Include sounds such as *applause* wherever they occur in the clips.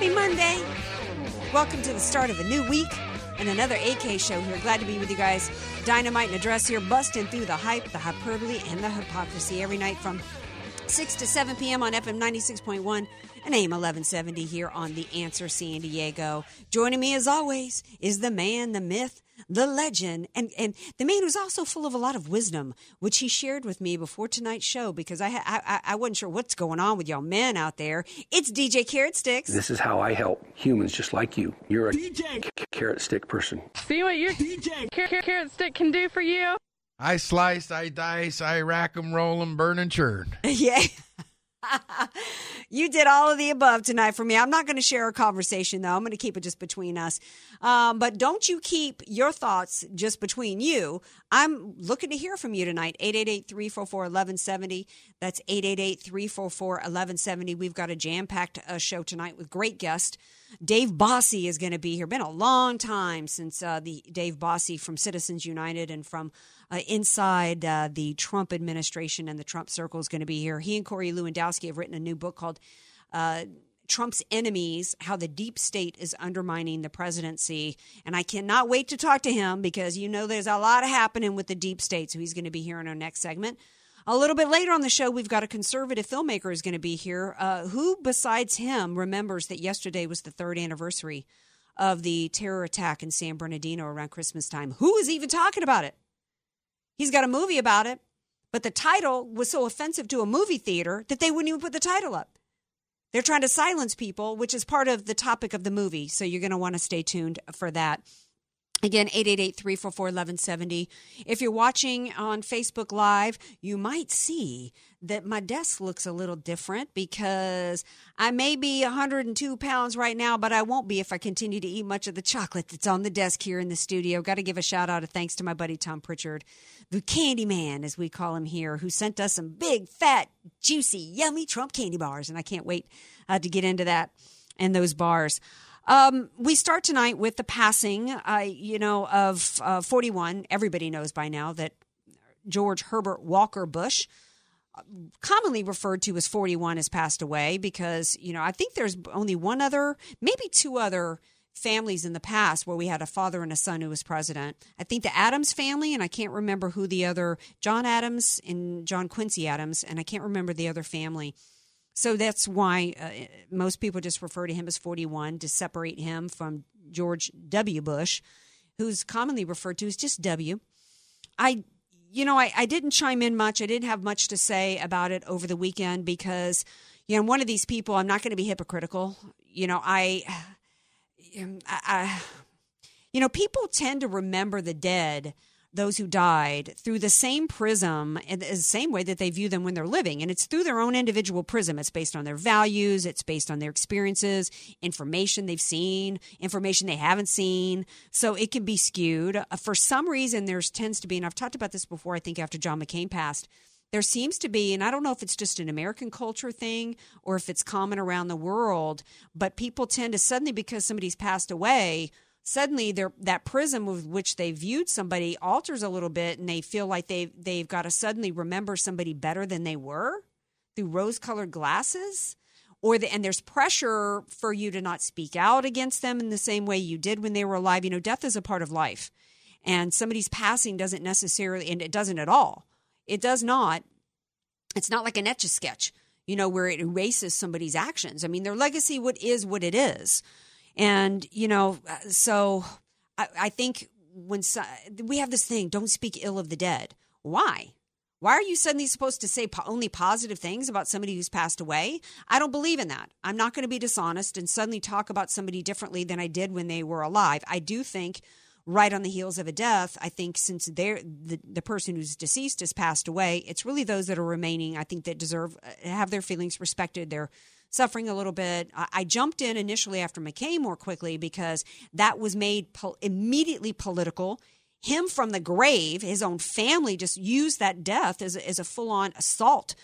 Happy Monday. Welcome to the start of a new week and another AK show here. Glad to be with you guys. Dynamite and address here, busting through the hype, the hyperbole, and the hypocrisy every night from 6 to 7 p.m. on FM 96.1 and AM 1170 here on The Answer San Diego. Joining me as always is the man, the myth, the legend, and, and the man who's also full of a lot of wisdom, which he shared with me before tonight's show because I, I, I wasn't sure what's going on with y'all men out there. It's DJ Carrot Sticks. This is how I help humans just like you. You're a c- carrot stick person. See what your car- car- carrot stick can do for you? I slice, I dice, I rack 'em, roll 'em, burn and churn. *laughs* Yeah. *laughs* you did all of the above tonight for me. I'm not going to share a conversation, though. I'm going to keep it just between us. Um, but don't you keep your thoughts just between you. I'm looking to hear from you tonight. 888 344 1170. That's 888 344 1170. We've got a jam packed uh, show tonight with great guests. Dave Bossie is going to be here. Been a long time since uh, the Dave Bossie from Citizens United and from uh, inside uh, the Trump administration and the Trump circle is going to be here. He and Corey Lewandowski have written a new book called uh, Trump's Enemies How the Deep State is Undermining the Presidency. And I cannot wait to talk to him because you know there's a lot happening with the deep state. So he's going to be here in our next segment. A little bit later on the show, we've got a conservative filmmaker is going to be here. Uh, who, besides him, remembers that yesterday was the third anniversary of the terror attack in San Bernardino around Christmas time? Who is even talking about it? He's got a movie about it, but the title was so offensive to a movie theater that they wouldn't even put the title up. They're trying to silence people, which is part of the topic of the movie. So you're going to want to stay tuned for that. Again, 888-344-1170. If you're watching on Facebook Live, you might see that my desk looks a little different because I may be 102 pounds right now, but I won't be if I continue to eat much of the chocolate that's on the desk here in the studio. Got to give a shout out of thanks to my buddy Tom Pritchard, the candy man, as we call him here, who sent us some big, fat, juicy, yummy Trump candy bars. And I can't wait uh, to get into that and those bars. Um, we start tonight with the passing, uh, you know, of uh, 41. Everybody knows by now that George Herbert Walker Bush, commonly referred to as 41, has passed away because, you know, I think there's only one other, maybe two other families in the past where we had a father and a son who was president. I think the Adams family, and I can't remember who the other, John Adams and John Quincy Adams, and I can't remember the other family. So that's why uh, most people just refer to him as 41 to separate him from George W. Bush, who's commonly referred to as just W. I, you know, I, I didn't chime in much. I didn't have much to say about it over the weekend because, you know, I'm one of these people, I'm not going to be hypocritical. You know, I, *sighs* I, I, you know, people tend to remember the dead those who died through the same prism and the same way that they view them when they're living. And it's through their own individual prism. It's based on their values, it's based on their experiences, information they've seen, information they haven't seen. So it can be skewed. Uh, for some reason, there's tends to be, and I've talked about this before, I think after John McCain passed, there seems to be, and I don't know if it's just an American culture thing or if it's common around the world, but people tend to suddenly, because somebody's passed away, suddenly their that prism with which they viewed somebody alters a little bit and they feel like they they've got to suddenly remember somebody better than they were through rose colored glasses or the, and there's pressure for you to not speak out against them in the same way you did when they were alive. You know death is a part of life and somebody's passing doesn't necessarily and it doesn't at all. It does not it's not like an etch a sketch you know where it erases somebody's actions. I mean their legacy what is what it is and, you know, so I, I think when so, we have this thing, don't speak ill of the dead. Why? Why are you suddenly supposed to say po- only positive things about somebody who's passed away? I don't believe in that. I'm not going to be dishonest and suddenly talk about somebody differently than I did when they were alive. I do think right on the heels of a death. I think since they're the, the person who's deceased has passed away, it's really those that are remaining. I think that deserve uh, have their feelings respected. They're suffering a little bit. I, jumped in initially after McCain more quickly because that was made po- immediately political. Him from the grave, his own family just used that death as a, as a full on assault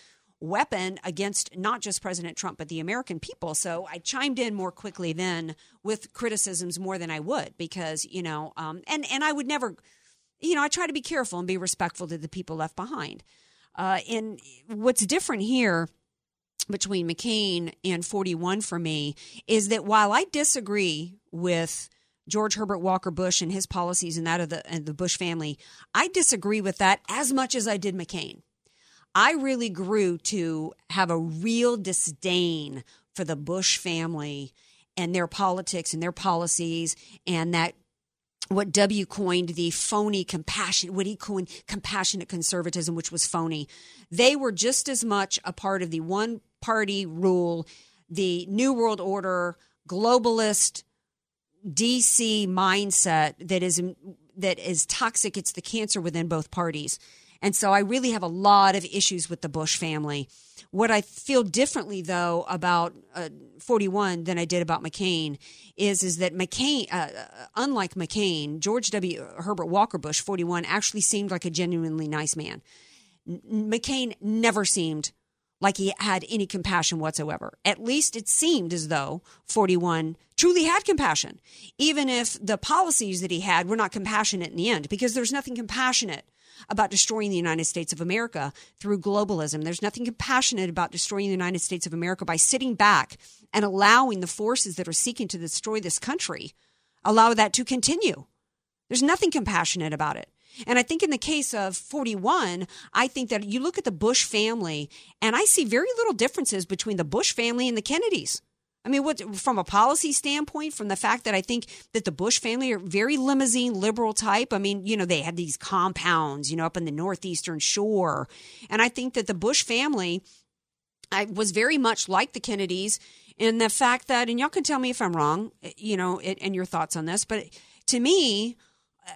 weapon against not just President Trump, but the American people. So I chimed in more quickly then with criticisms more than I would because, you know, um, and, and I would never, you know, I try to be careful and be respectful to the people left behind. Uh, and what's different here between McCain and 41 for me is that while I disagree with George Herbert Walker Bush and his policies and that of the, and the Bush family, I disagree with that as much as I did McCain. I really grew to have a real disdain for the Bush family and their politics and their policies and that what W coined the phony compassion, what he coined compassionate conservatism, which was phony. They were just as much a part of the one party rule, the New World Order, globalist DC mindset that is that is toxic. It's the cancer within both parties. And so I really have a lot of issues with the Bush family. What I feel differently though about uh, 41 than I did about McCain is is that McCain, uh, uh unlike McCain, George W. Herbert Walker Bush 41 actually seemed like a genuinely nice man. McCain never seemed like he had any compassion whatsoever. At least it seemed as though 41 truly had compassion, even if the policies that he had were not compassionate in the end, because there's nothing compassionate about destroying the United States of America through globalism. There's nothing compassionate about destroying the United States of America by sitting back and allowing the forces that are seeking to destroy this country allow that to continue. There's nothing compassionate about it. And I think in the case of 41, I think that you look at the Bush family and I see very little differences between the Bush family and the Kennedys. I mean, what from a policy standpoint, from the fact that I think that the Bush family are very limousine liberal type. I mean, you know, they had these compounds, you know, up in the northeastern shore, and I think that the Bush family I was very much like the Kennedys in the fact that, and y'all can tell me if I'm wrong, eh, you know, and your thoughts on this, but to me,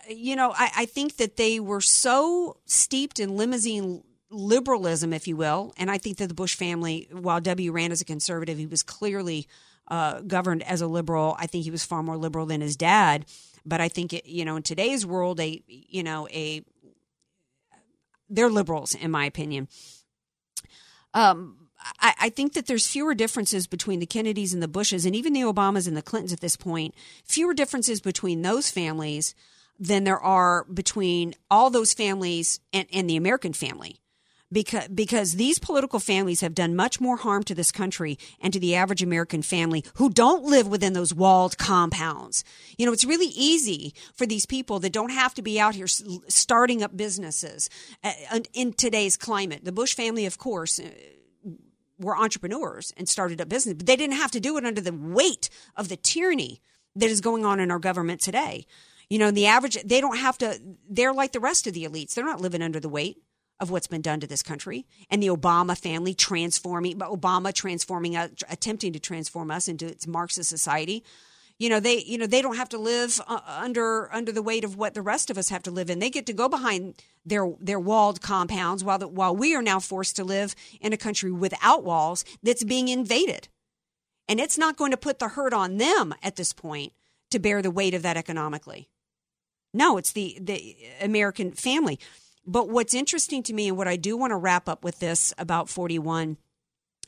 you know, I, I think that they were so steeped in limousine liberalism, if you will. And I think that the Bush family, while W ran as a conservative, he was clearly uh, governed as a liberal. I think he was far more liberal than his dad. But I think it, you know, in today's world, a you know a they're liberals in my opinion. Um, I, I, think that there's fewer differences between the Kennedys and the Bushes, and even the Obamas and the Clintons at this point. Fewer differences between those families than there are between all those families and, and the American family because because these political families have done much more harm to this country and to the average American family who don't live within those walled compounds. You know, it's really easy for these people that don't have to be out here starting up businesses uh, in today's climate. The Bush family, of course, uh, were entrepreneurs and started up business, but they didn't have to do it under the weight of the tyranny that is going on in our government today. You know, the average, they don't have to, they're like the rest of the elites. They're not living under the weight of what's been done to this country and the Obama family transforming, Obama transforming, uh, attempting to transform us into its Marxist society. You know, they, you know, they don't have to live uh, under, under the weight of what the rest of us have to live in. They get to go behind their, their walled compounds while the, while we are now forced to live in a country without walls that's being invaded. And it's not going to put the hurt on them at this point to bear the weight of that economically. No, it's the, the American family. But what's interesting to me, and what I do want to wrap up with this about 41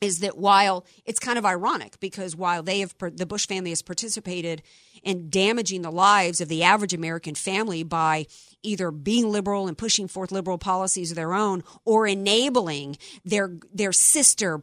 is that while it's kind of ironic because while they have the Bush family has participated in damaging the lives of the average American family by either being liberal and pushing forth liberal policies of their own or enabling their their sister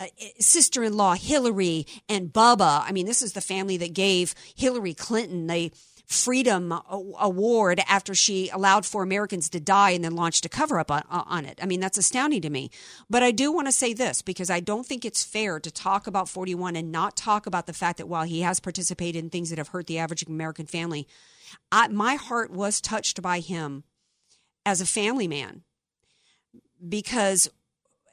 uh, sister-in-law Hillary and Bubba. I mean, this is the family that gave Hillary Clinton the Freedom Award after she allowed four Americans to die and then launched a cover up on, on it. I mean, that's astounding to me. But I do want to say this because I don't think it's fair to talk about 41 and not talk about the fact that while he has participated in things that have hurt the average American family, I, my heart was touched by him as a family man because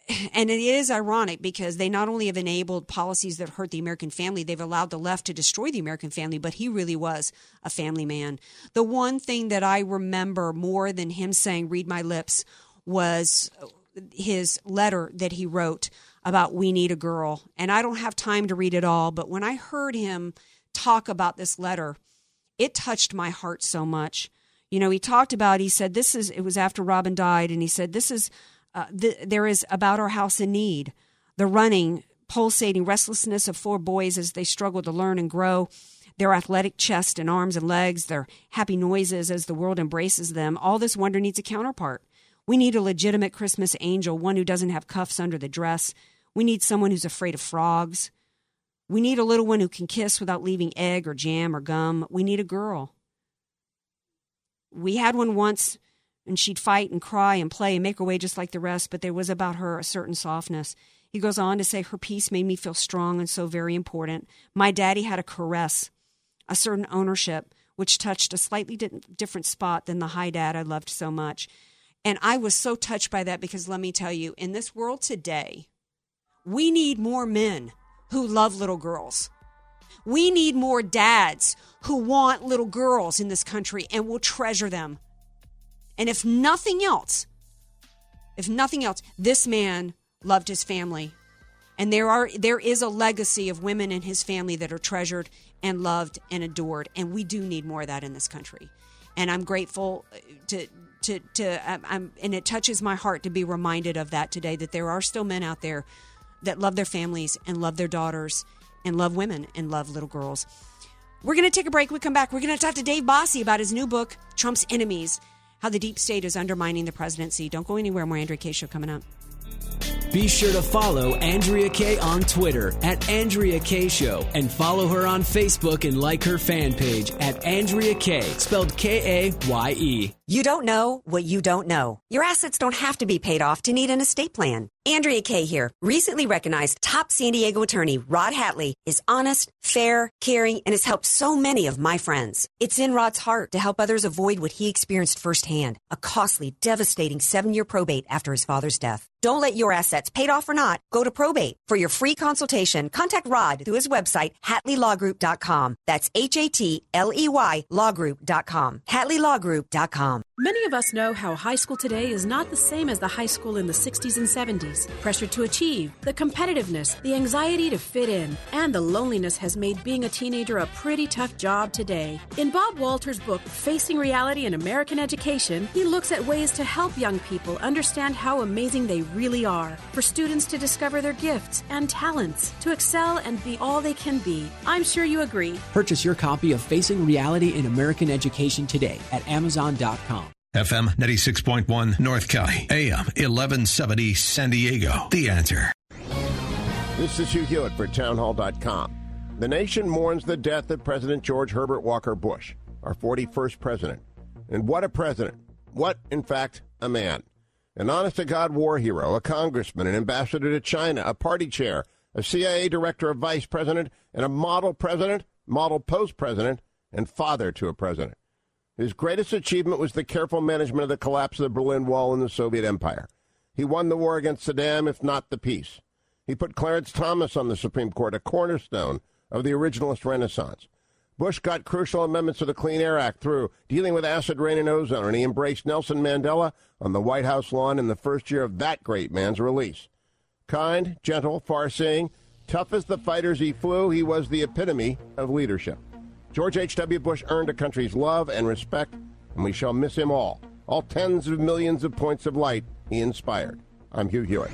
*laughs* and it is ironic because they not only have enabled policies that hurt the American family, they've allowed the left to destroy the American family, but he really was a family man. The one thing that I remember more than him saying, read my lips, was his letter that he wrote about We Need a Girl. And I don't have time to read it all, but when I heard him talk about this letter, it touched my heart so much. You know, he talked about, he said, this is, it was after Robin died, and he said, this is, uh, th- there is about our house in need. The running, pulsating restlessness of four boys as they struggle to learn and grow, their athletic chest and arms and legs, their happy noises as the world embraces them. All this wonder needs a counterpart. We need a legitimate Christmas angel, one who doesn't have cuffs under the dress. We need someone who's afraid of frogs. We need a little one who can kiss without leaving egg or jam or gum. We need a girl. We had one once, and she'd fight and cry and play and make her way just like the rest, but there was about her a certain softness. He goes on to say, Her peace made me feel strong and so very important. My daddy had a caress, a certain ownership, which touched a slightly different spot than the high dad I loved so much. And I was so touched by that because let me tell you, in this world today, we need more men who love little girls. We need more dads who want little girls in this country and will treasure them. And if nothing else, if nothing else, this man loved his family. And there are there is a legacy of women in his family that are treasured and loved and adored, and we do need more of that in this country. And I'm grateful uh, to to to um, I'm, and it touches my heart to be reminded of that today that there are still men out there that love their families and love their daughters and love women and love little girls. We're going to take a break. We come back. We're going to talk to Dave Bossie about his new book, Trump's Enemies How the Deep State is Undermining the Presidency. Don't go anywhere. More Andrea Kaye Show coming up. Be sure to follow Andrea Kaye on Twitter at Andrea Kaye Show and follow her on Facebook and like her fan page at Andrea Kaye, spelled K A Y E. You don't know what you don't know. Your assets don't have to be paid off to need an estate plan. Andrea Kaye here. Recently recognized top San Diego attorney Rod Hatley is honest, fair, caring, and has helped so many of my friends. It's in Rod's heart to help others avoid what he experienced firsthand a costly, devastating seven year probate after his father's death. Don't let your assets, paid off or not, go to probate. For your free consultation, contact Rod through his website, HatleyLawGroup.com. That's H A T L E Y LawGroup.com. HatleyLawGroup.com. Many of us know how high school today is not the same as the high school in the 60s and 70s. Pressure to achieve, the competitiveness, the anxiety to fit in, and the loneliness has made being a teenager a pretty tough job today. In Bob Walter's book, Facing Reality in American Education, he looks at ways to help young people understand how amazing they really are, for students to discover their gifts and talents, to excel and be all they can be. I'm sure you agree. Purchase your copy of Facing Reality in American Education today at Amazon.com. FM 96.1 North County, AM 1170 San Diego. The answer. This is Hugh Hewitt for Townhall.com. The nation mourns the death of President George Herbert Walker Bush, our 41st president. And what a president! What, in fact, a man. An honest to God war hero, a congressman, an ambassador to China, a party chair, a CIA director, a vice president, and a model president, model post president, and father to a president. His greatest achievement was the careful management of the collapse of the Berlin Wall and the Soviet Empire. He won the war against Saddam, if not the peace. He put Clarence Thomas on the Supreme Court, a cornerstone of the originalist renaissance. Bush got crucial amendments to the Clean Air Act through dealing with acid rain and ozone, and he embraced Nelson Mandela on the White House lawn in the first year of that great man's release. Kind, gentle, far seeing, tough as the fighters he flew, he was the epitome of leadership. George H.W. Bush earned a country's love and respect, and we shall miss him all. All tens of millions of points of light he inspired. I'm Hugh Hewitt.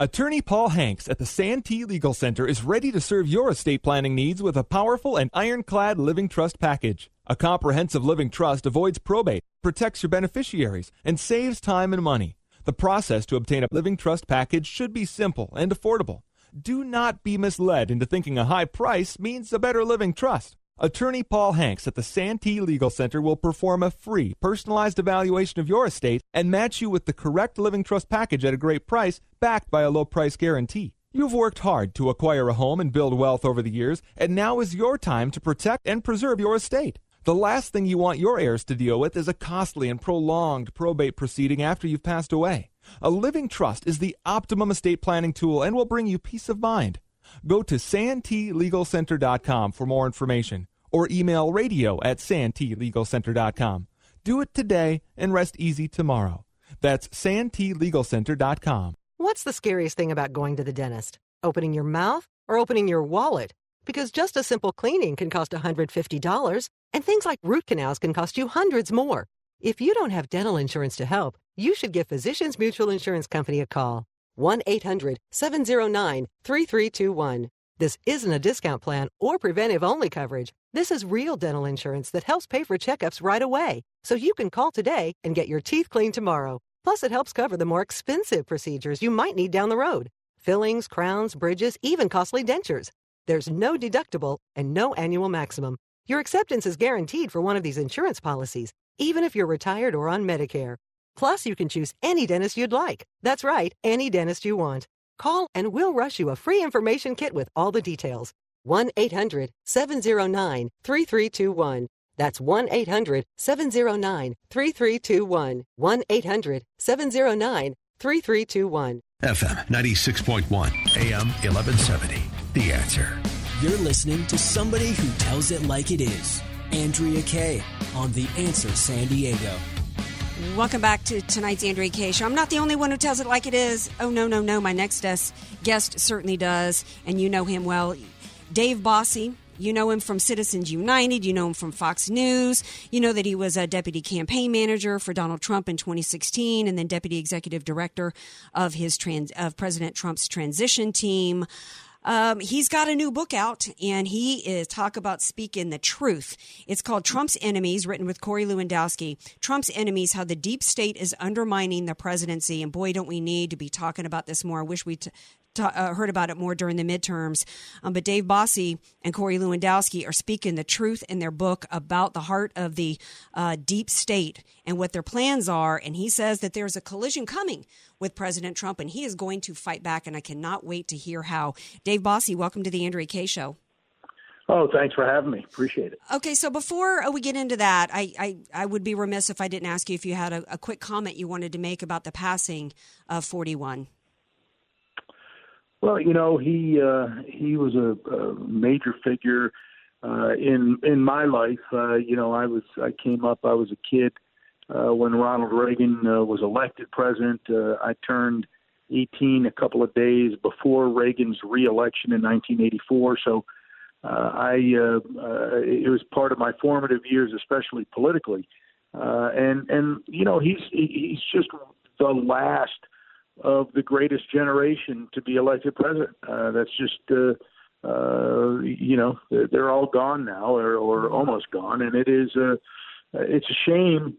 Attorney Paul Hanks at the Santee Legal Center is ready to serve your estate planning needs with a powerful and ironclad living trust package. A comprehensive living trust avoids probate, protects your beneficiaries, and saves time and money. The process to obtain a living trust package should be simple and affordable. Do not be misled into thinking a high price means a better living trust. Attorney Paul Hanks at the Santee Legal Center will perform a free, personalized evaluation of your estate and match you with the correct living trust package at a great price, backed by a low price guarantee. You've worked hard to acquire a home and build wealth over the years, and now is your time to protect and preserve your estate. The last thing you want your heirs to deal with is a costly and prolonged probate proceeding after you've passed away. A living trust is the optimum estate planning tool and will bring you peace of mind. Go to santeelegalcenter.com for more information or email radio at santeelegalcenter.com. Do it today and rest easy tomorrow. That's santeelegalcenter.com. What's the scariest thing about going to the dentist? Opening your mouth or opening your wallet? Because just a simple cleaning can cost $150, and things like root canals can cost you hundreds more. If you don't have dental insurance to help, you should give Physicians Mutual Insurance Company a call. 1 800 709 3321. This isn't a discount plan or preventive only coverage. This is real dental insurance that helps pay for checkups right away. So you can call today and get your teeth cleaned tomorrow. Plus, it helps cover the more expensive procedures you might need down the road fillings, crowns, bridges, even costly dentures. There's no deductible and no annual maximum. Your acceptance is guaranteed for one of these insurance policies, even if you're retired or on Medicare. Plus, you can choose any dentist you'd like. That's right, any dentist you want. Call and we'll rush you a free information kit with all the details. 1 800 709 3321. That's 1 800 709 3321. 1 800 709 3321. FM 96.1, AM 1170. The answer. You're listening to somebody who tells it like it is. Andrea Kaye on The Answer San Diego. Welcome back to tonight's Andrea Kaye Show. I'm not the only one who tells it like it is. Oh, no, no, no. My next guest certainly does, and you know him well. Dave Bossie. You know him from Citizens United. You know him from Fox News. You know that he was a deputy campaign manager for Donald Trump in 2016, and then deputy executive director of his trans of President Trump's transition team. Um, he's got a new book out, and he is talk about speaking the truth. It's called Trump's Enemies, written with Corey Lewandowski. Trump's Enemies: How the Deep State is Undermining the Presidency. And boy, don't we need to be talking about this more. I wish we. T- ta- uh, heard about it more during the midterms. Um, but Dave Bossie and Corey Lewandowski are speaking the truth in their book about the heart of the uh, deep state and what their plans are. And he says that there's a collision coming with President Trump, and he is going to fight back. And I cannot wait to hear how. Dave Bossie, welcome to the Andrea Kaye Show. Oh, thanks for having me. Appreciate it. Okay, so before uh, we get into that, I, I, I would be remiss if I didn't ask you if you had a, a quick comment you wanted to make about the passing of 41. Well, you know, he uh, he was a, a major figure uh, in in my life. Uh, you know, I was I came up. I was a kid uh, when Ronald Reagan uh, was elected president. Uh, I turned 18 a couple of days before Reagan's reelection in 1984. So uh, I uh, uh, it was part of my formative years, especially politically. Uh, and and you know, he's he's just the last of the greatest generation to be elected president. Uh, that's just, uh, uh, you know, they're all gone now, or, or almost gone, and it is a, it's a shame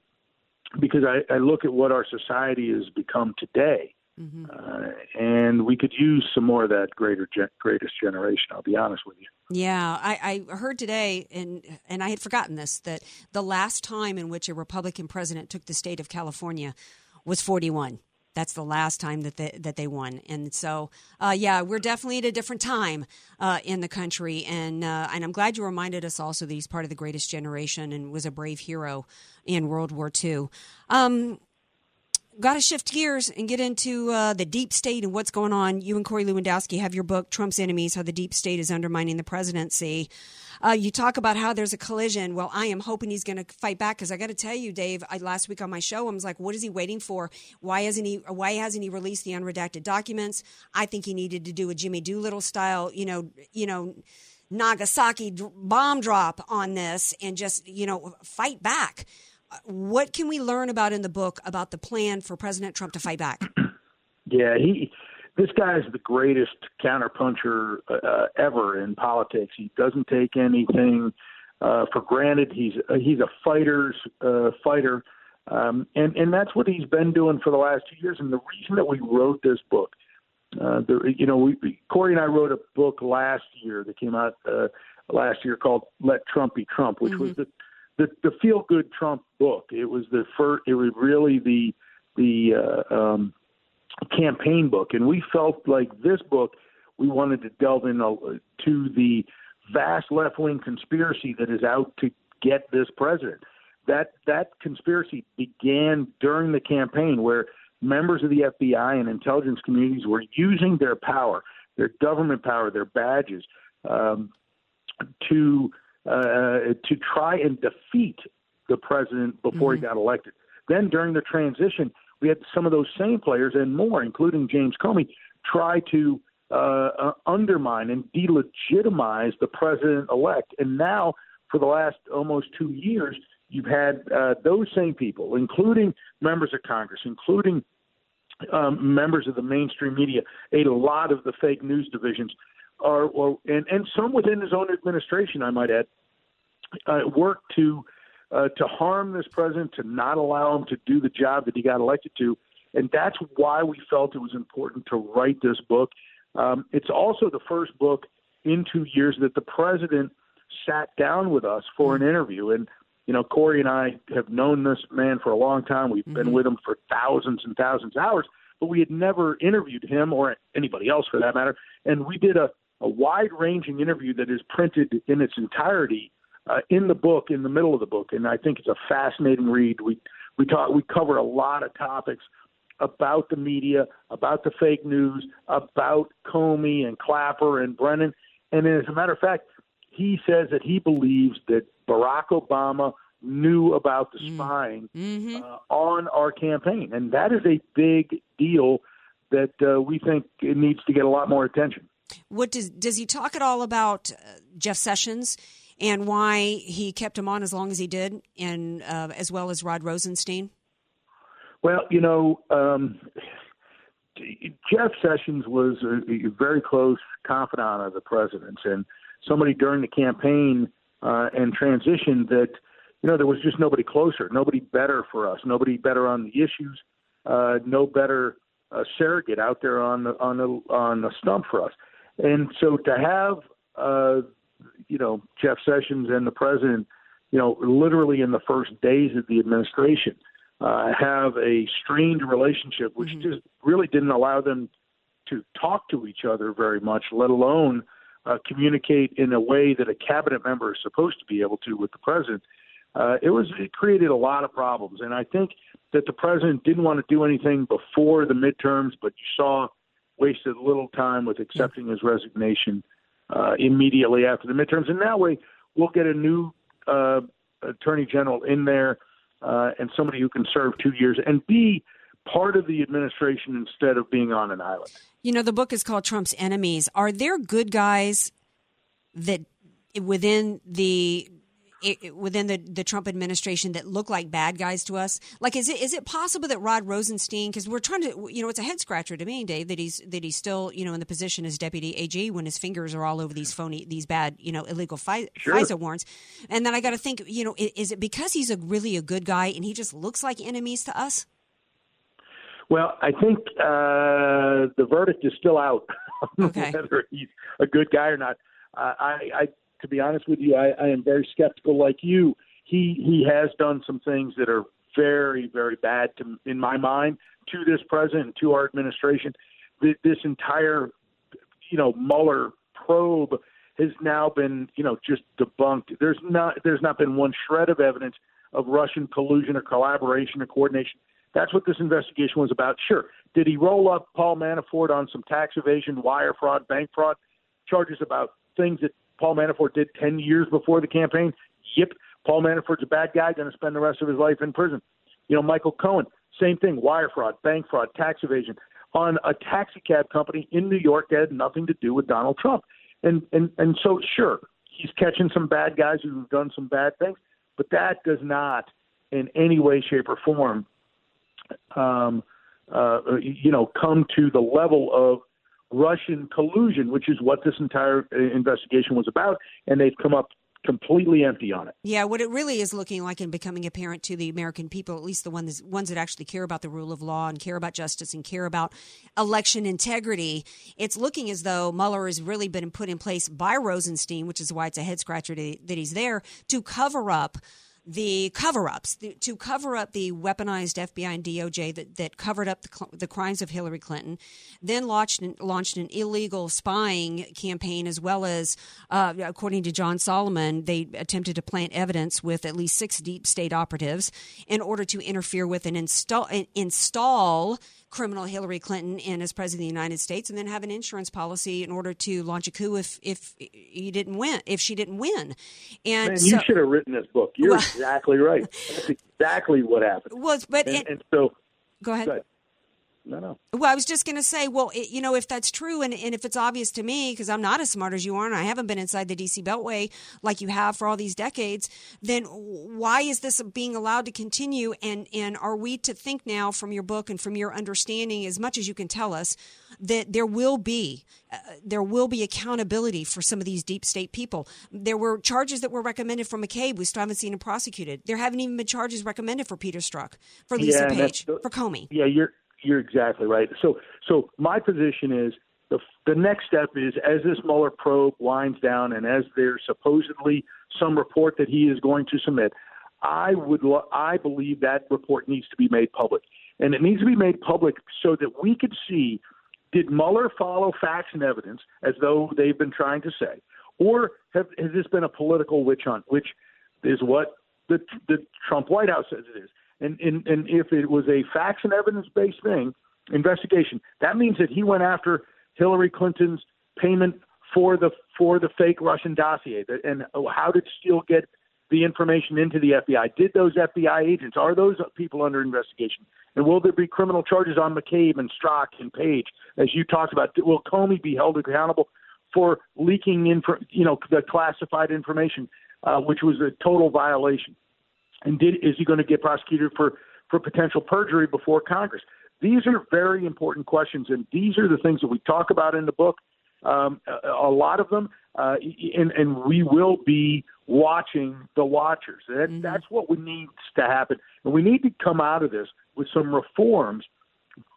because I, I look at what our society has become today, mm-hmm. uh, and we could use some more of that greater ge- greatest generation. I'll be honest with you. Yeah, I, I heard today, and and I had forgotten this that the last time in which a Republican president took the state of California was 41 that's the last time that they, that they won. And so, uh, yeah, we're definitely at a different time uh, in the country. And uh, and I'm glad you reminded us also that he's part of the greatest generation and was a brave hero in World War II. Um, Got to shift gears and get into uh, the deep state and what's going on. You and Corey Lewandowski have your book, Trump's Enemies How the Deep State is Undermining the Presidency. Uh, you talk about how there's a collision. Well, I am hoping he's going to fight back because I got to tell you, Dave. I, last week on my show, I was like, "What is he waiting for? Why hasn't he? Why hasn't he released the unredacted documents?" I think he needed to do a Jimmy Doolittle style, you know, you know. Nagasaki bomb drop on this and just, you know, fight back. What can we learn about in the book about the plan for President Trump to fight back? *clears throat* Yeah, he this guy is the greatest counterpuncher uh, ever in politics. He doesn't take anything uh, for granted. He's uh, he's a fighter's uh, fighter, um, and and that's what he's been doing for the last two years. And the reason that we wrote this book, uh, the, you know, we, Corey and I wrote a book last year that came out uh, last year called "Let Trump Be Trump," which mm-hmm. was the the, the feel good Trump book. It was the first. It was really the the uh, um, campaign book, and we felt like this book we wanted to delve into the vast left wing conspiracy that is out to get this president. That that conspiracy began during the campaign, where members of the FBI and intelligence communities were using their power, their government power, their badges, um, to to try and defeat the president before mm-hmm. he got elected. Then during the transition, we had some of those same players and more, including James Comey, try to uh, uh, undermine and delegitimize the president elect. And now, for the last almost two years, you've had uh, those same people, including members of Congress, including um, members of the mainstream media, a lot of the fake news divisions, are, or, and, and some within his own administration, I might add, uh, work to uh, to harm this president, to not allow him to do the job that he got elected to. And that's why we felt it was important to write this book. Um, it's also the first book in two years that the president sat down with us for an interview. And, you know, Corey and I have known this man for a long time. We've mm-hmm. been with him for thousands and thousands of hours, but we had never interviewed him or anybody else for that matter. And we did a, a wide ranging interview that is printed in its entirety uh, in the book, in the middle of the book, and I think it's a fascinating read. We we talk we cover a lot of topics about the media, about the fake news, about Comey and Clapper and Brennan, and as a matter of fact, he says that he believes that Barack Obama knew about the mm. spying mm-hmm. uh, on our campaign, and that is a big deal that uh, we think it needs to get a lot more attention. What does does he talk at all about uh, Jeff Sessions? and why he kept him on as long as he did, and uh, as well as Rod Rosenstein? Well, you know, um, Jeff Sessions was a, a, very close confidant of the president's, and somebody during the campaign uh, and transition that you know there was just nobody closer, nobody better for us, nobody better on the issues, uh, no better uh, surrogate out there on the on the on the stump for us. And so to have uh, you know Jeff Sessions and the president, you know, literally in the first days of the administration, uh, have a strained relationship, which mm-hmm. just really didn't allow them to talk to each other very much, let alone uh, communicate in a way that a cabinet member is supposed to be able to with the president. Uh, it was it created a lot of problems, and I think that the president didn't want to do anything before the midterms, but you saw wasted a little time with accepting his resignation uh, immediately after the midterms, and that way we'll get a new uh, attorney general in there uh, and somebody who can serve two years and be part of the administration instead of being on an island. You know, the book is called Trump's Enemies. Are there good guys that within the it, within the, the Trump administration that look like bad guys to us? Like, is it is it possible that Rod Rosenstein? Because we're trying to, you know, it's a head scratcher to me, Dave, that he's that he's still, you know, in the position as deputy AG when his fingers are all over these phony, these bad, you know, illegal fi- sure. FISA warrants. And then I got to think, you know, is, is it because he's a really a good guy and he just looks like enemies to us? Well, I think uh, the verdict is still out *laughs* okay. whether he's a good guy or not. Uh, I, I to be honest with you, I, I am very skeptical like you. He he has done some things that are very very bad to in my mind to this president and to our administration. This entire you know Mueller probe has now been you know just debunked. There's not there's not been one shred of evidence of Russian collusion or collaboration or coordination. That's what this investigation was about. Sure, did he roll up Paul Manafort on some tax evasion, wire fraud, bank fraud charges about things that Paul Manafort did 10 years before the campaign. Yep, Paul Manafort's a bad guy, going to spend the rest of his life in prison. You know, Michael Cohen, same thing, wire fraud, bank fraud, tax evasion on a taxi cab company in New York that had nothing to do with Donald Trump. And and and so sure, he's catching some bad guys who've done some bad things, but that does not in any way, shape, or form, um, uh, you know, come to the level of Russian collusion, which is what this entire uh, investigation was about, and they've come up completely empty on it. Yeah, what it really is looking like and becoming apparent to the American people, at least the ones ones that actually care about the rule of law and care about justice and care about election integrity, it's looking as though Mueller has really been put in place by Rosenstein, which is why it's a head scratcher that he's there to cover up the cover-ups to cover up the weaponized FBI and DOJ that, that covered up the, the crimes of Hillary Clinton, then launched an, launched an illegal spying campaign as well as, uh, according to John Solomon, they attempted to plant evidence with at least six deep state operatives in order to interfere with and install install criminal Hillary Clinton in as president of the United States, and then have an insurance policy in order to launch a coup if if he didn't win, if she didn't win. And Man, so, you should have written this book. You're Well- exactly right. That's exactly what happened. *laughs* well, but and, it, and so, go ahead. go ahead. No, no. Well, I was just going to say, well, it, you know, if that's true and, and if it's obvious to me, because I'm not as smart as you are and I haven't been inside the DC Beltway like you have for all these decades, then why is this being allowed to continue? And, and are we to think now from your book and from your understanding, as much as you can tell us, that there will be uh, there will be accountability for some of these deep state people. There were charges that were recommended for McCabe. We still haven't seen him prosecuted. There haven't even been charges recommended for Peter Strzok, for Lisa Yeah, Page, the- for Comey. Yeah, you're you're exactly right. So so my position is the the next step is as this Mueller probe winds down and as there's supposedly some report that he is going to submit, I would lo- I believe that report needs to be made public, and it needs to be made public so that we could see did Mueller follow facts and evidence as though they've been trying to say, or have, has this been a political witch hunt, which is what the the Trump White House says it is. And and, and if it was a facts and evidence based thing, investigation, that means that he went after Hillary Clinton's payment for the for the fake Russian dossier. And how did Steele get the information into the FBI? Did those FBI agents are those people under investigation? And will there be criminal charges on McCabe and Strzok and Page, as you talked about? Will Comey be held accountable for leaking info, you know, the classified information, uh, which was a total violation? And did is he going to get prosecuted for for potential perjury before Congress? These are very important questions, and these are the things that we talk about in the book. Um, a, a lot of them, uh, and, and we will be watching the watchers. That, That's what we need to happen, and we need to come out of this with some reforms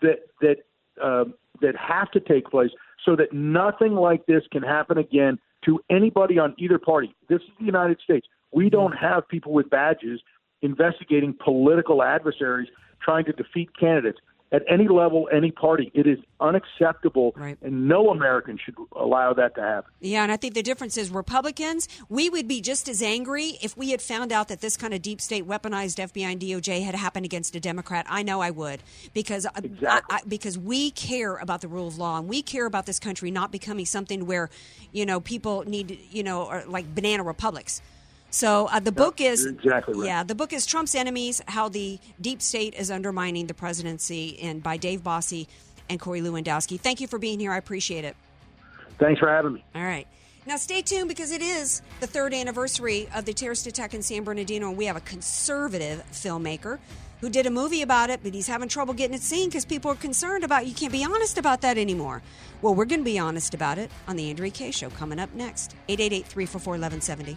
that that uh, that have to take place so that nothing like this can happen again to anybody on either party. This is the United States. We don't have people with badges investigating political adversaries trying to defeat candidates at any level, any party. It is unacceptable, and no American should allow that to happen. Yeah, and I think the difference is Republicans, we would be just as angry if we had found out that this kind of deep state weaponized FBI and DOJ had happened against a Democrat. I know I would because uh, I, I, because we care about the rule of law and we care about this country not becoming something where, you know, people need, you know, like banana republics. So uh, the book is exactly right. yeah, the book is Trump's enemies: How the Deep State is Undermining the Presidency, and by Dave Bossie and Corey Lewandowski. Thank you for being here. I appreciate it. Thanks for having me. All right. Now stay tuned because it is the third anniversary of the terrorist attack in San Bernardino, and we have a conservative filmmaker who did a movie about it, but he's having trouble getting it seen because people are concerned about you can't be honest about that anymore. Well, we're going to be honest about it on the Andrea Kaye Show coming up next. 888 344 1170.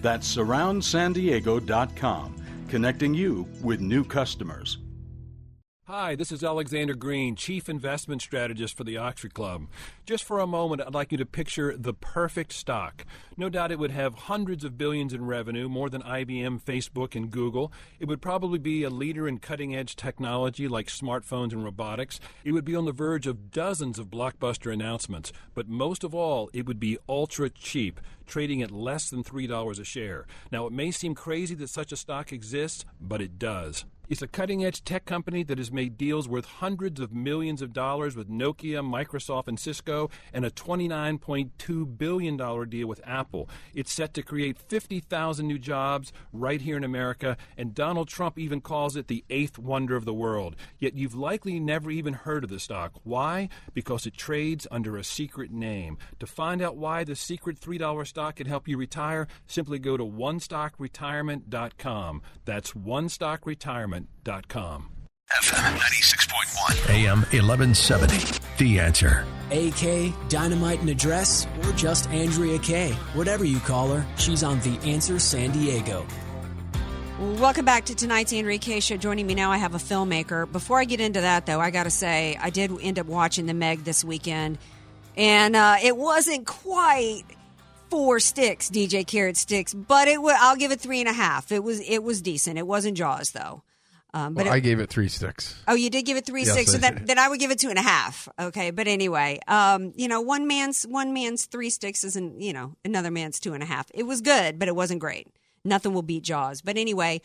That's surroundsandiego.com, connecting you with new customers. Hi, this is Alexander Green, Chief Investment Strategist for the Oxford Club. Just for a moment, I'd like you to picture the perfect stock. No doubt it would have hundreds of billions in revenue, more than IBM, Facebook, and Google. It would probably be a leader in cutting edge technology like smartphones and robotics. It would be on the verge of dozens of blockbuster announcements. But most of all, it would be ultra cheap, trading at less than $3 a share. Now, it may seem crazy that such a stock exists, but it does. It's a cutting edge tech company that has made deals worth hundreds of millions of dollars with Nokia, Microsoft, and Cisco, and a $29.2 billion deal with Apple. It's set to create 50,000 new jobs right here in America, and Donald Trump even calls it the eighth wonder of the world. Yet you've likely never even heard of the stock. Why? Because it trades under a secret name. To find out why the secret $3 stock can help you retire, simply go to onestockretirement.com. That's onestockretirement.com. FM 96.1, AM 1170. The answer. AK, Dynamite and Address, or just Andrea Kaye. Whatever you call her, she's on The Answer San Diego. Welcome back to tonight's Andrea Kaye show. Joining me now, I have a filmmaker. Before I get into that, though, I got to say I did end up watching the Meg this weekend, and uh, it wasn't quite four sticks, DJ Carrot sticks, but it. W- I'll give it three and a half. It was it was decent. It wasn't Jaws though. Um, but Well, it- I gave it three sticks. Oh, you did give it three Yes, six, so then then I would give it two and a half. Okay, but anyway, um, you know, one man's one man's three sticks isn't you know another man's two and a half. It was good, but it wasn't great. Nothing will beat Jaws. But anyway,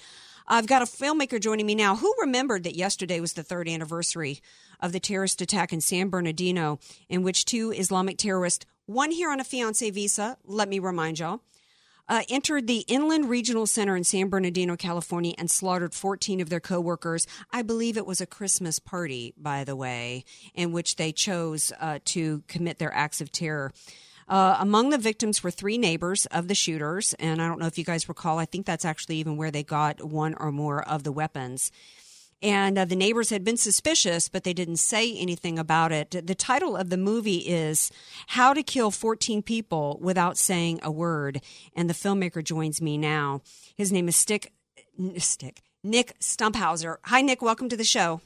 I've got a filmmaker joining me now who remembered that yesterday was the third anniversary of the terrorist attack in San Bernardino, in which two Islamic terrorists, one here on a fiance visa, let me remind y'all, uh, entered the Inland Regional Center in San Bernardino, California, and slaughtered 14 of their coworkers. I believe it was a Christmas party, by the way, in which they chose uh, to commit their acts of terror. Uh, among the victims were three neighbors of the shooters, and I don't know if you guys recall. I think that's actually even where they got one or more of the weapons. And uh, the neighbors had been suspicious, but they didn't say anything about it. The title of the movie is How to Kill 14 People Without Saying a Word. And the filmmaker joins me now. His name is Stick, Stick, Nick Stumphauser. Hi, Nick. Welcome to the show.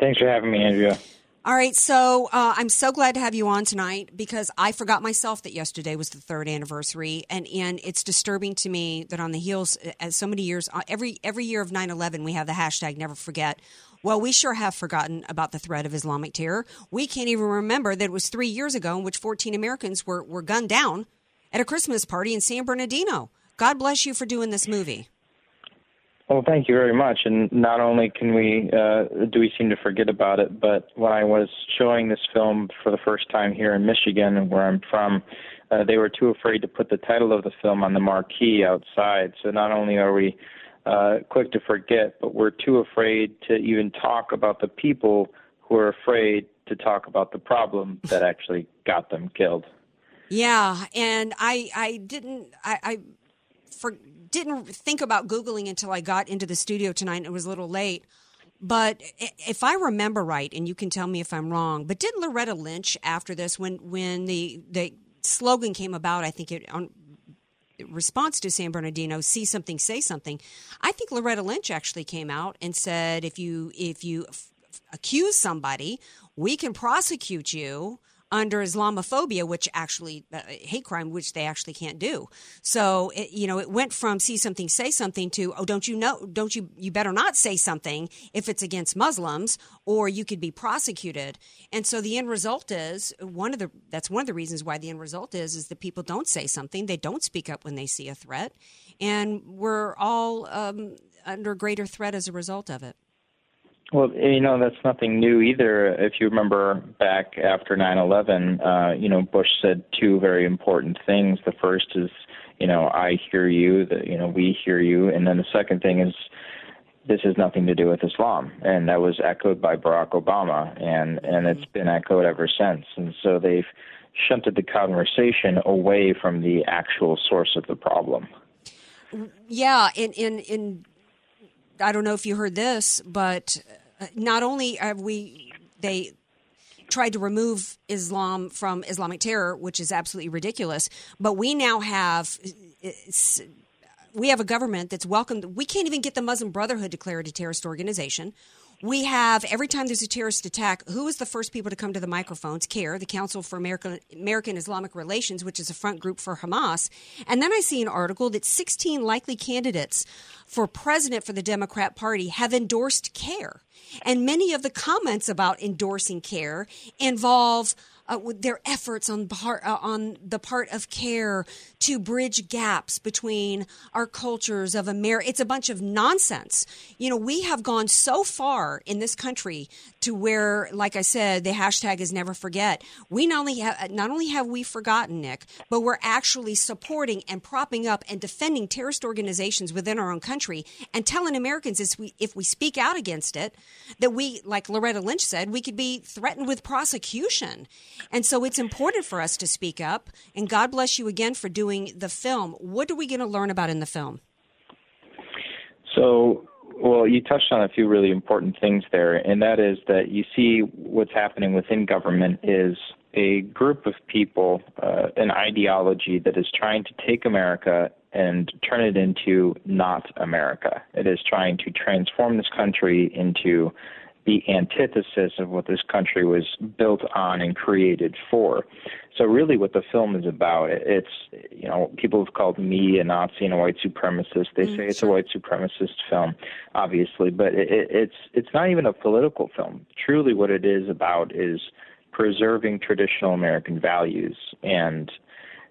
Thanks for having me, Andrea. All right, so uh, I'm so glad to have you on tonight because I forgot myself that yesterday was the third anniversary, and and it's disturbing to me that on the heels, as so many years, uh, every every year of 9/11, we have the hashtag Never Forget. Well, we sure have forgotten about the threat of Islamic terror. We can't even remember that it was three years ago in which 14 Americans were were gunned down at a Christmas party in San Bernardino. God bless you for doing this movie. Well, thank you very much. And not only can we uh, do we seem to forget about it, but when I was showing this film for the first time here in Michigan, where I'm from, uh, they were too afraid to put the title of the film on the marquee outside. So not only are we uh, quick to forget, but we're too afraid to even talk about the people who are afraid to talk about the problem that actually got them killed. Yeah, and I I didn't I, I for, didn't think about googling until I got into the studio tonight. It was a little late. But if I remember right, and you can tell me if I'm wrong, but didn't Loretta Lynch after this, when when the the slogan came about, I think it on response to San Bernardino, see something, say something. I think Loretta Lynch actually came out and said, if you if you f- accuse somebody, we can prosecute you under Islamophobia, which actually uh, hate crime, which they actually can't do. So it, you know, it went from see something, say something to oh, don't you know? Don't you? You better not say something if it's against Muslims, or you could be prosecuted. And so the end result is one of the that's one of the reasons why the end result is is that people don't say something, they don't speak up when they see a threat, and we're all um, under greater threat as a result of it. Well, you know, that's nothing new either. If you remember back after 9 11, uh, you know, Bush said two very important things. The first is, you know, I hear you, the, you know, we hear you. And then the second thing is, this has nothing to do with Islam. And that was echoed by Barack Obama, and, and it's been echoed ever since. And so they've shunted the conversation away from the actual source of the problem. Yeah, in in in I don't know if you heard this, but uh, not only have we they tried to remove Islam from Islamic terror, which is absolutely ridiculous, but we now have uh, we have a government that's welcomed. We can't even get the Muslim Brotherhood declared a terrorist organization we have every time there's a terrorist attack, who is the first people to come to the microphones? CAIR, the Council for American, American Islamic Relations, which is a front group for Hamas. And then I see an article that 16 likely candidates for president for the Democrat Party have endorsed CAIR. And many of the comments about endorsing CAIR involve uh, their efforts on part, uh, on the part of CAIR to bridge gaps between our cultures of America. It's a bunch of nonsense. You know, we have gone so far in this country to where, like I said, the hashtag is never forget. We not only have not only have we forgotten Nick, but we're actually supporting and propping up and defending terrorist organizations within our own country and telling Americans if we if we speak out against it that we, like Loretta Lynch said, we could be threatened with prosecution. And so it's important for us to speak up. And God bless you again for doing the film. What are we going to learn about in the film? So, well, you touched on a few really important things there, and that is that you see what's happening within government is a group of people, uh, an ideology that is trying to take America and turn it into not America. It is trying to transform this country into the antithesis of what this country was built on and created for. So really what the film is about, it's, you know, people have called me a Nazi and a white supremacist. They mm, say it's sure. a white supremacist film, obviously, but it, it's, it's not even a political film. Truly what it is about is preserving traditional American values and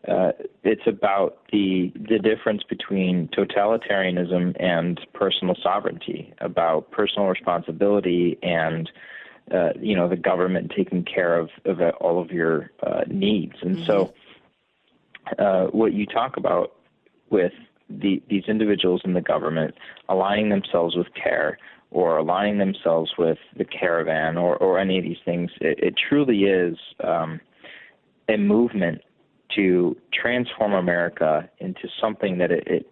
uh, it's about the the difference between totalitarianism and personal sovereignty, about personal responsibility and uh, you know the government taking CAIR of, of all of your uh, needs. And mm-hmm. so, uh, what you talk about with the, these individuals in the government aligning themselves with care or aligning themselves with the caravan or, or any of these things, it, it truly is um, a movement to transform America into something that it it,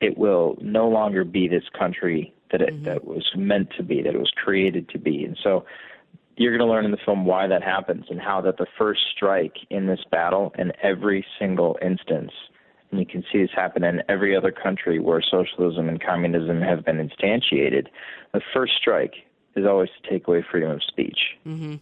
it will no longer be this country that it mm-hmm. that was meant to be, that it was created to be. And so you're going to learn in the film why that happens and how that the first strike in this battle in every single instance and you can see this happen in every other country where socialism and communism have been instantiated. The first strike is always to take away freedom of speech. Mm-hmm.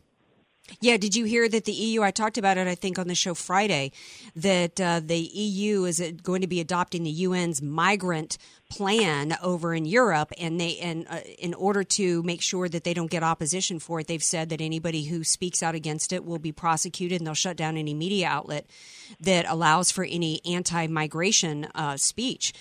Yeah, did you hear that the EU? I talked about it, I think, on the show Friday, that uh, the EU is going to be adopting the UN's migrant plan over in Europe, and they and uh, in order to make sure that they don't get opposition for it, they've said that anybody who speaks out against it will be prosecuted, and they'll shut down any media outlet that allows for any anti-migration uh, speech.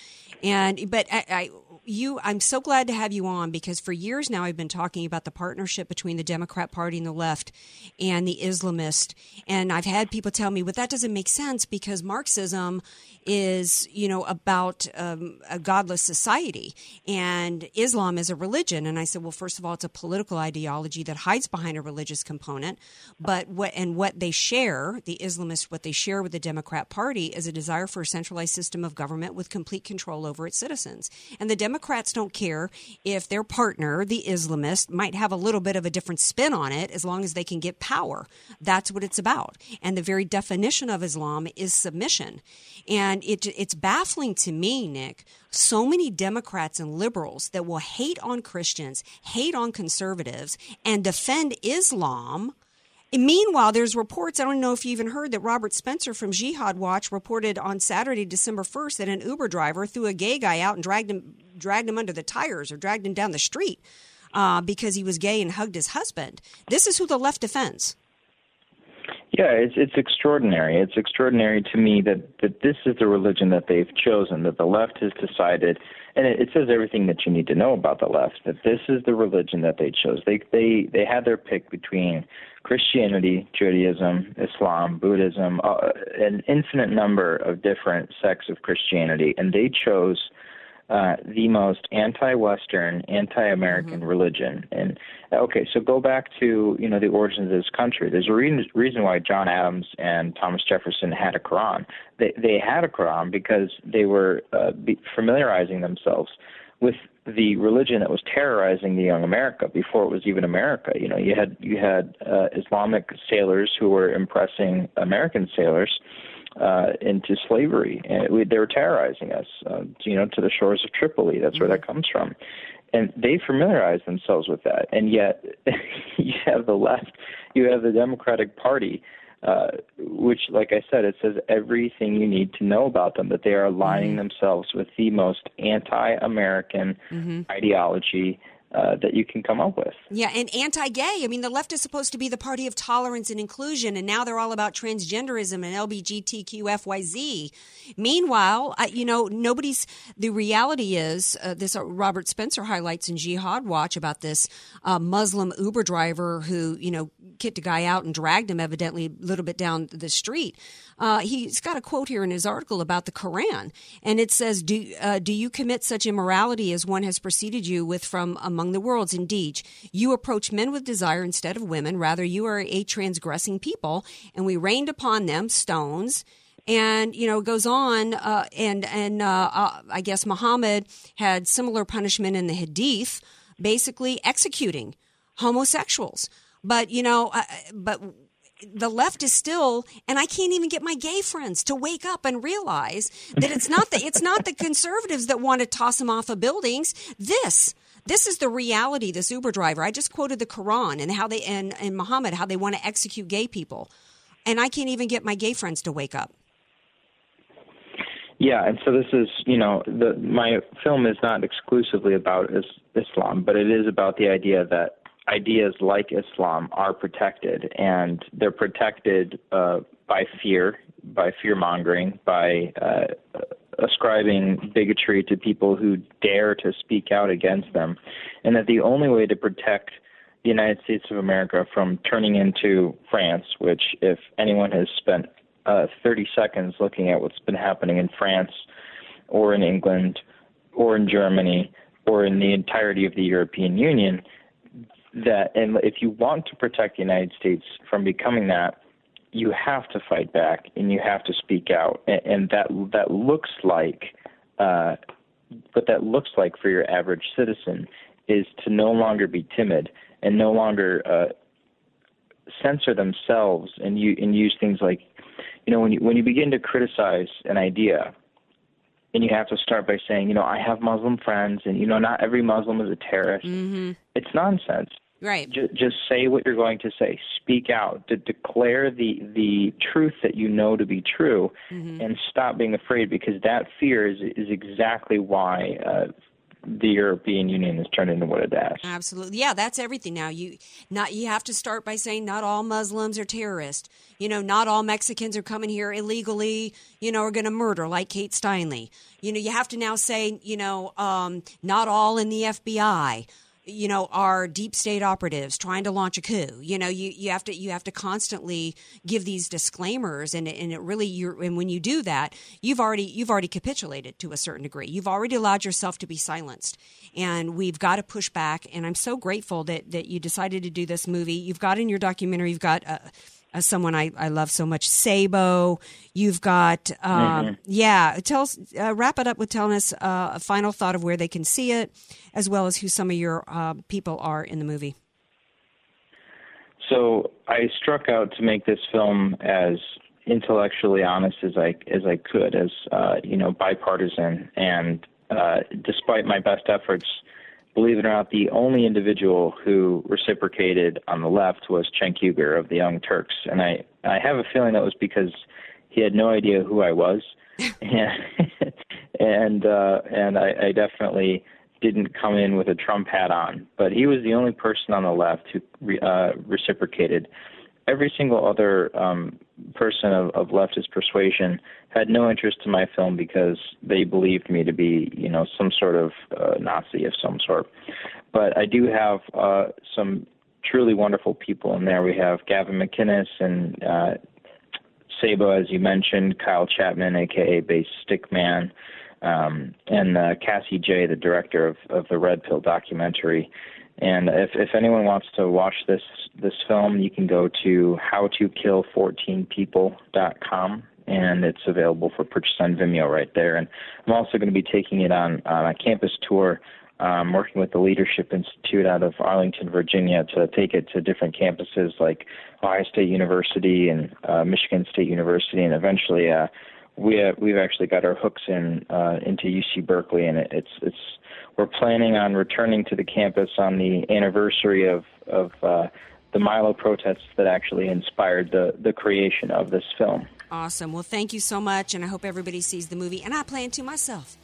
And but I, I you I'm so glad to have you on because for years now I've been talking about the partnership between the Democrat Party and the left and the Islamist. And I've had people tell me well that doesn't make sense because Marxism is you know about um, a godless society and Islam is a religion. And I said well first of all it's a political ideology that hides behind a religious component but what and what they share the Islamists what they share with the Democrat Party is a desire for a centralized system of government with complete control over its citizens. And the Democrats don't care if their partner the Islamist might have a little bit of a different spin on it as long as they can get power that's what it's about and the very definition of Islam is submission and it, it's baffling to me, Nick, so many Democrats and liberals that will hate on Christians, hate on conservatives, and defend Islam. Meanwhile, there's reports, I don't know if you even heard that Robert Spencer from Jihad Watch reported on Saturday, December 1st, that an Uber driver threw a gay guy out and dragged him, dragged him under the tires or dragged him down the street uh, because he was gay and hugged his husband. This is who the left defends. Yeah, it's it's extraordinary. It's extraordinary to me that that this is the religion that they've chosen. That the left has decided, and it, it says everything that you need to know about the left. That this is the religion that they chose. They they they had their pick between Christianity, Judaism, Islam, Buddhism, uh, an infinite number of different sects of Christianity, and they chose uh, the most anti-Western, anti-American mm-hmm. religion. And okay, so go back to you know the origins of this country. There's a re- reason why John Adams and Thomas Jefferson had a Quran. They they had a Quran because they were uh, be- familiarizing themselves with the religion that was terrorizing the young America before it was even America. You know, you had you had uh, Islamic sailors who were impressing American sailors uh, into slavery, and we, they were terrorizing us. Uh, you know, to the shores of Tripoli. That's where that mm-hmm. comes from, and they familiarized themselves with that. And yet, *laughs* you have the left, you have the Democratic Party. Uh, which, like I said, it says everything you need to know about them. That they are aligning mm-hmm. themselves with the most anti-American mm-hmm. ideology uh, that you can come up with. Yeah, and anti-gay. I mean, the left is supposed to be the party of tolerance and inclusion, and now they're all about transgenderism and LGBTQFYZ. Meanwhile, I, you know, nobody's. The reality is, uh, this uh, Robert Spencer highlights in Jihad Watch about this uh, Muslim Uber driver who, you know, kicked a guy out and dragged him evidently a little bit down the street. Uh, he's got a quote here in his article about the Quran, and it says, "Do uh, do you commit such immorality as one has preceded you with from among the worlds? Indeed, you approach men with desire instead of women. Rather, you are a transgressing people, and we rained upon them stones." and you know goes on uh, and and uh, uh, I guess Muhammad had similar punishment in the Hadith, basically executing homosexuals. But you know, uh, but the left is still and I can't even get my gay friends to wake up and realize that it's not the it's not the *laughs* conservatives that want to toss them off of buildings. This this is the reality. This Uber driver. I just quoted the Quran and how they and, and Muhammad how they want to execute gay people, and I can't even get my gay friends to wake up. Yeah, and so this is, you know, the my film is not exclusively about is, Islam, but it is about the idea that ideas like Islam are protected, and they're protected uh, by fear, by fear mongering, by uh, ascribing bigotry to people who dare to speak out against them, and that the only way to protect the United States of America from turning into France, which, if anyone has spent uh, 30 seconds looking at what's been happening in France or in England or in Germany or in the entirety of the European Union, that and if you want to protect the United States from becoming that, you have to fight back and you have to speak out, and, and that that looks like uh, what that looks like for your average citizen is to no longer be timid and no longer uh, censor themselves and you and use things like you know when you when you begin to criticize an idea and you have to start by saying you know I have Muslim friends and you know not every Muslim is a terrorist. Mm-hmm. it's nonsense Right. Just, just say what you're going to say. Speak out. To declare the the truth that you know to be true, mm-hmm. and stop being afraid because that fear is is exactly why uh, the European Union has turned into what it has. Absolutely. Yeah, that's everything now. You not you have to start by saying not all Muslims are terrorists. You know, not all Mexicans are coming here illegally, you know, are going to murder like Kate Steinle. You know, you have to now say, you know, um, not all in the FBI you know are deep state operatives trying to launch a coup. You know you, you have to you have to constantly give these disclaimers and and it really you and when you do that you've already you've already capitulated to a certain degree. You've already allowed yourself to be silenced. And we've got to push back and i'm so grateful that that you decided to do this movie. You've got in your documentary you've got uh, uh, someone I, I love so much, Sabo. You've got, um, Mhm. yeah. Tell us, uh, wrap it up with telling us uh, a final thought of where they can see it, as well as who some of your uh, people are in the movie. So I struck out to make this film as intellectually honest as I as I could, as uh, you know, bipartisan. And uh, despite my best efforts, believe it or not, the only individual who reciprocated on the left was Cenk Uygur of the Young Turks, and I I have a feeling that was because he had no idea who I was, and *laughs* and uh, and I, I definitely didn't come in with a Trump hat on, but he was the only person on the left who re, uh, reciprocated. Every single other um, person of, of leftist persuasion had no interest in my film because they believed me to be, you know, some sort of uh, Nazi of some sort. But I do have uh, some truly wonderful people in there. We have Gavin McInnes and uh, as you mentioned, Kyle Chapman, aka Based Stickman, um, and uh, Cassie Jaye, the director of, of the Red Pill documentary. And if, if anyone wants to watch this this film, you can go to howtokill14people.com, and it's available for purchase on Vimeo right there. And I'm also going to be taking it on, on a campus tour. Um, working with the Leadership Institute out of Arlington, Virginia, to take it to different campuses like Ohio State University and uh, Michigan State University, and eventually uh, we uh, we've actually got our hooks in uh, into UC Berkeley, and it, it's it's we're planning on returning to the campus on the anniversary of of uh, the Milo protests that actually inspired the the creation of this film. Awesome. Well, thank you so much, and I hope everybody sees the movie, and I plan to myself.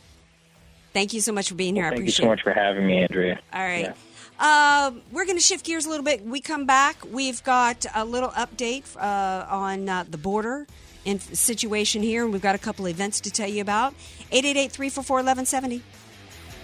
Thank you so much for being here. Well, thank you so much for having me, Andrea. All right. Um, we're going to shift gears a little bit. We come back. We've got a little update uh, on uh, the border and situation here, and we've got a couple events to tell you about. 888 344 1170.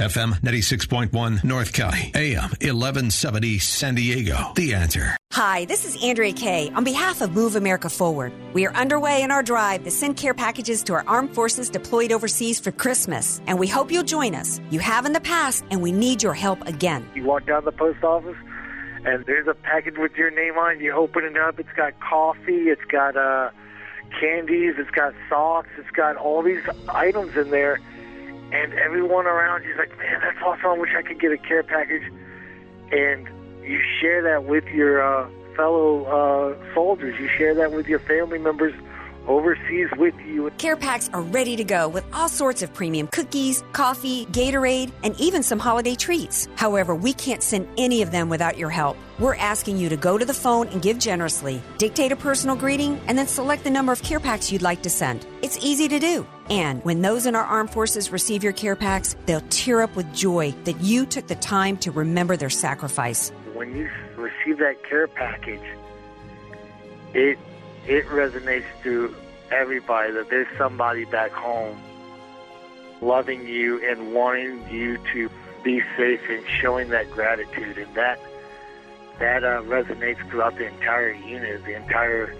FM 96.1 North County, AM 1170 San Diego. The answer. Hi, this is Andrea Kaye on behalf of Move America Forward. We are underway in our drive to send care packages to our armed forces deployed overseas for Christmas, and we hope you'll join us. You have in the past, and we need your help again. You walk down the post office, and there's a package with your name on it. You open it up. It's got coffee. It's got uh, candies. It's got socks. It's got all these items in there. And everyone around you's like, man, that's awesome. I wish I could get a care package. And you share that with your uh, fellow uh, soldiers. You share that with your family members overseas with you. Care packs are ready to go with all sorts of premium cookies, coffee, Gatorade, and even some holiday treats. However, we can't send any of them without your help. We're asking you to go to the phone and give generously, dictate a personal greeting, and then select the number of care packs you'd like to send. It's easy to do. And when those in our armed forces receive your care packs, they'll tear up with joy that you took the time to remember their sacrifice. When you receive receive that care package, it it resonates to everybody that there's somebody back home loving you and wanting you to be safe and showing that gratitude. And that that uh, resonates throughout the entire unit, the entire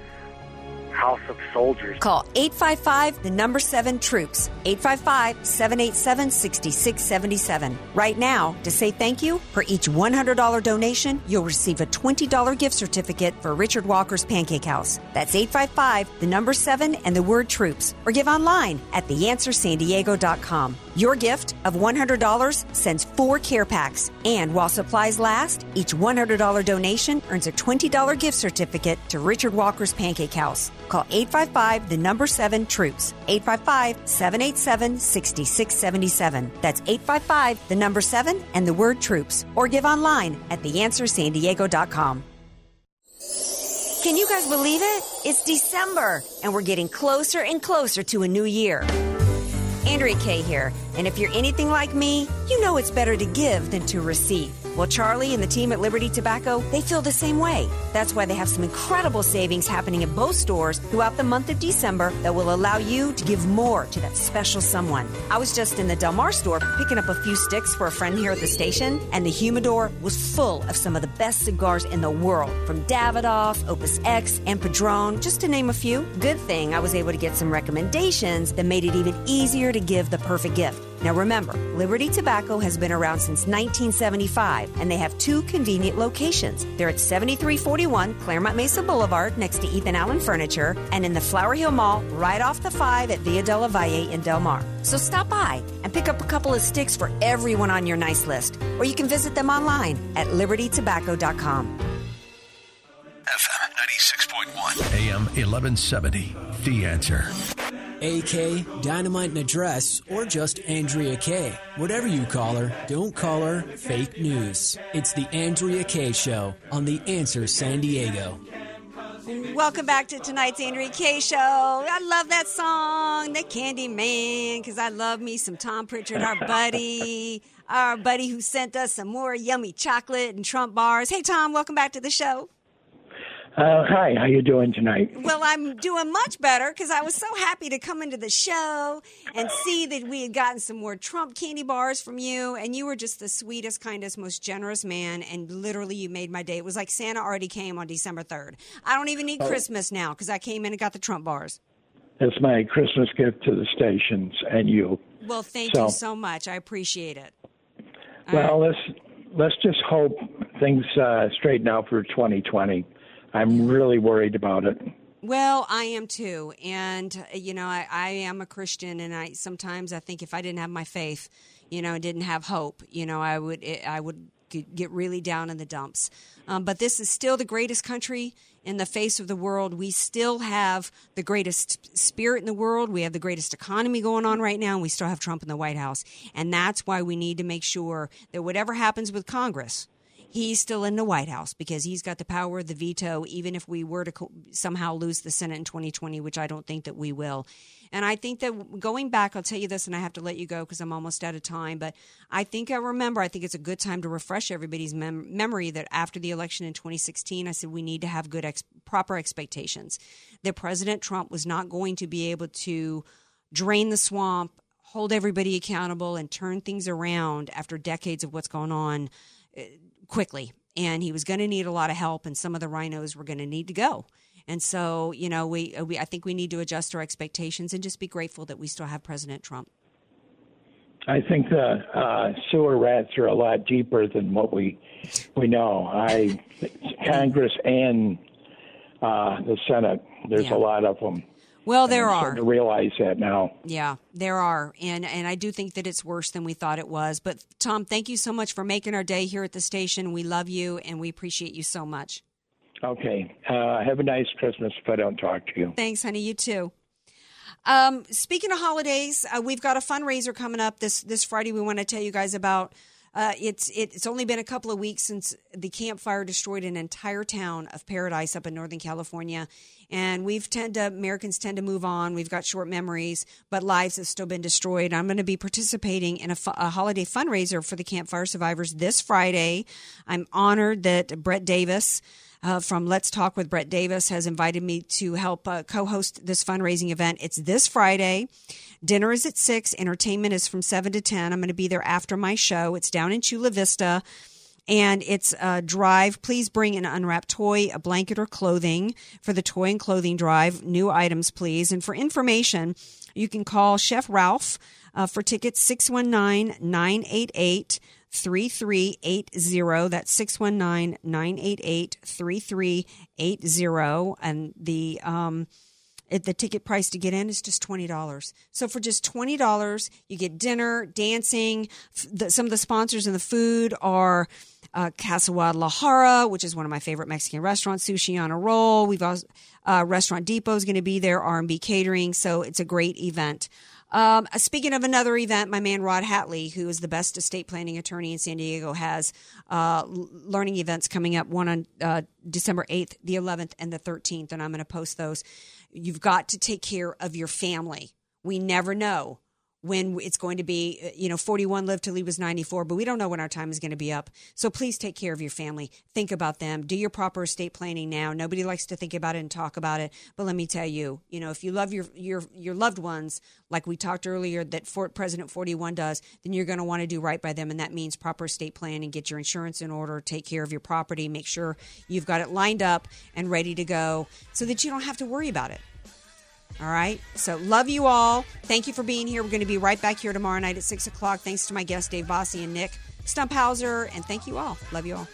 house of soldiers. Call 855 the number 7 troops. 855 787 6677. Right now, to say thank you, for each $100 donation, you'll receive a $20 gift certificate for Richard Walker's Pancake House. That's 855 the number 7 and the word troops. Or give online at theanswersandiego.com. Your gift of $100 sends four care packs. And while supplies last, each $100 donation earns a $20 gift certificate to Richard Walker's Pancake House. Call 855 the number 7 troops. 855 787 6677. That's 855 the number 7 and the word troops. Or give online at theanswersandiego.com. Can you guys believe it? It's December and we're getting closer and closer to a new year. Andrea Kaye here, and if you're anything like me, you know it's better to give than to receive. Well, Charlie and the team at Liberty Tobacco, they feel the same way. That's why they have some incredible savings happening at both stores throughout the month of December that will allow you to give more to that special someone. I was just in the Del Mar store picking up a few sticks for a friend here at the station, and the humidor was full of some of the best cigars in the world, from Davidoff, Opus X, and Padron, just to name a few. Good thing I was able to get some recommendations that made it even easier to give the perfect gift. Now remember, Liberty Tobacco has been around since 1975 and they have two convenient locations. They're at 7341 Clairemont Mesa Boulevard next to Ethan Allen Furniture and in the Flower Hill Mall right off the 5 at Via de la Valle in Del Mar. So stop by and pick up a couple of sticks for everyone on your nice list or you can visit them online at libertytobacco.com. FM 96.1, AM 1170. The answer. AK, Dynamite and Address, or just Andrea Kaye. Whatever you call her, don't call her fake news. It's the Andrea Kaye Show on The Answer San Diego. Welcome back to tonight's Andrea Kaye Show. I love that song, The Candy Man, because I love me some Tom Pritchard, our *laughs* buddy, our buddy who sent us some more yummy chocolate and Trump bars. Hey, Tom, welcome back to the show. Uh, hi, how you doing tonight? Well, I'm doing much better because I was so happy to come into the show and see that we had gotten some more Trump candy bars from you, and you were just the sweetest, kindest, most generous man, and literally you made my day. It was like Santa already came on December 3rd. I don't even need Oh. Christmas now because I came in and got the Trump bars. It's my Christmas gift to the stations and you. Well, thank So- you so much. I appreciate it. Well, let's let's just hope things uh, straighten out for 2020. I'm really worried about it. Well, I am too, and uh, you know, I, I am a Christian, and I sometimes I think if I didn't have my faith, you know, didn't have hope, you know, I would I would get really down in the dumps. Um, but this is still the greatest country in the face of the world. We still have the greatest spirit in the world. We have the greatest economy going on right now, and we still have Trump in the White House. And that's why we need to make sure that whatever happens with Congress, he's still in the White House because he's got the power of the veto, even if we were to co- somehow lose the Senate in 2020, which I don't think that we will. And I think that going back, I'll tell you this, and I have to let you go because I'm almost out of time. But I think I remember, I think it's a good time to refresh everybody's mem- memory that after the election in 2016, I said we need to have good, ex- proper expectations. That President Trump was not going to be able to drain the swamp, hold everybody accountable, and turn things around after decades of what's going on uh, quickly. And he was going to need a lot of help, and some of the RINOs were going to need to go. And so, you know, we, we I think we need to adjust our expectations and just be grateful that we still have President Trump. I think the uh, sewer rats are a lot deeper than what we we know. I *laughs* Congress and uh, the Senate. There's Yeah. a lot of them. Well, there I'm are. to realize that now. Yeah, there are, and and I do think that it's worse than we thought it was. But Tom, thank you so much for making our day here at the station. We love you, and we appreciate you so much. Okay. Uh, have a nice Christmas if I don't talk to you. Thanks, honey. You too. Um, speaking of holidays, uh, we've got a fundraiser coming up this this Friday. We want to tell you guys about. Uh, it's it's only been a couple of weeks since the campfire destroyed an entire town of Paradise up in Northern California, And we've tend to Americans tend to move on. We've got short memories, but lives have still been destroyed. I'm going to be participating in a, a holiday fundraiser for the Campfire Survivors this Friday. I'm honored that Brett Davis. Uh, from Let's Talk with Brett Davis has invited me to help uh, co host this fundraising event. It's this Friday. Dinner is at 6. Entertainment is from 7 to 10. I'm going to be there after my show. It's down in Chula Vista and it's a drive. Please bring an unwrapped toy, a blanket, or clothing for the toy and clothing drive. New items, please. And for information, you can call Chef Ralph uh, for tickets 619 988 3380. That's 619 988 3380. And the, um, it, the ticket price to get in is just $20. So for just $20, you get dinner, dancing. F- the, some of the sponsors and the food are uh, Casa Guadalajara, which is one of my favorite Mexican restaurants, Sushi on a Roll. We've also, uh, Restaurant Depot is going to be there, R&B Catering. So it's a great event. Um, speaking of another event, my man Rod Hatley, who is the best estate planning attorney in San Diego, has uh, learning events coming up. One on uh, December eighth, the eleventh, and the thirteenth, and I'm going to post those. You've got to take care of your family. We never know when it's going to be, uh, you know, 41 lived till he was 94, but we don't know when our time is going to be up. So please take care of your family. Think about them. Do your proper estate planning now. Nobody likes to think about it and talk about it, but let me tell you, you know, if you love your your your loved ones, like we talked earlier that Fort President 41 does, then you're going to want to do right by them, and that means proper estate planning. Get your insurance in order. Take care of your property. Make sure you've got it lined up and ready to go, so that you don't have to worry about it. All right. So love you all. Thank you for being here. We're going to be right back here tomorrow night at 6 o'clock. Thanks to my guests, Dave Bossie and Nick Stumphauser. And thank you all. Love you all.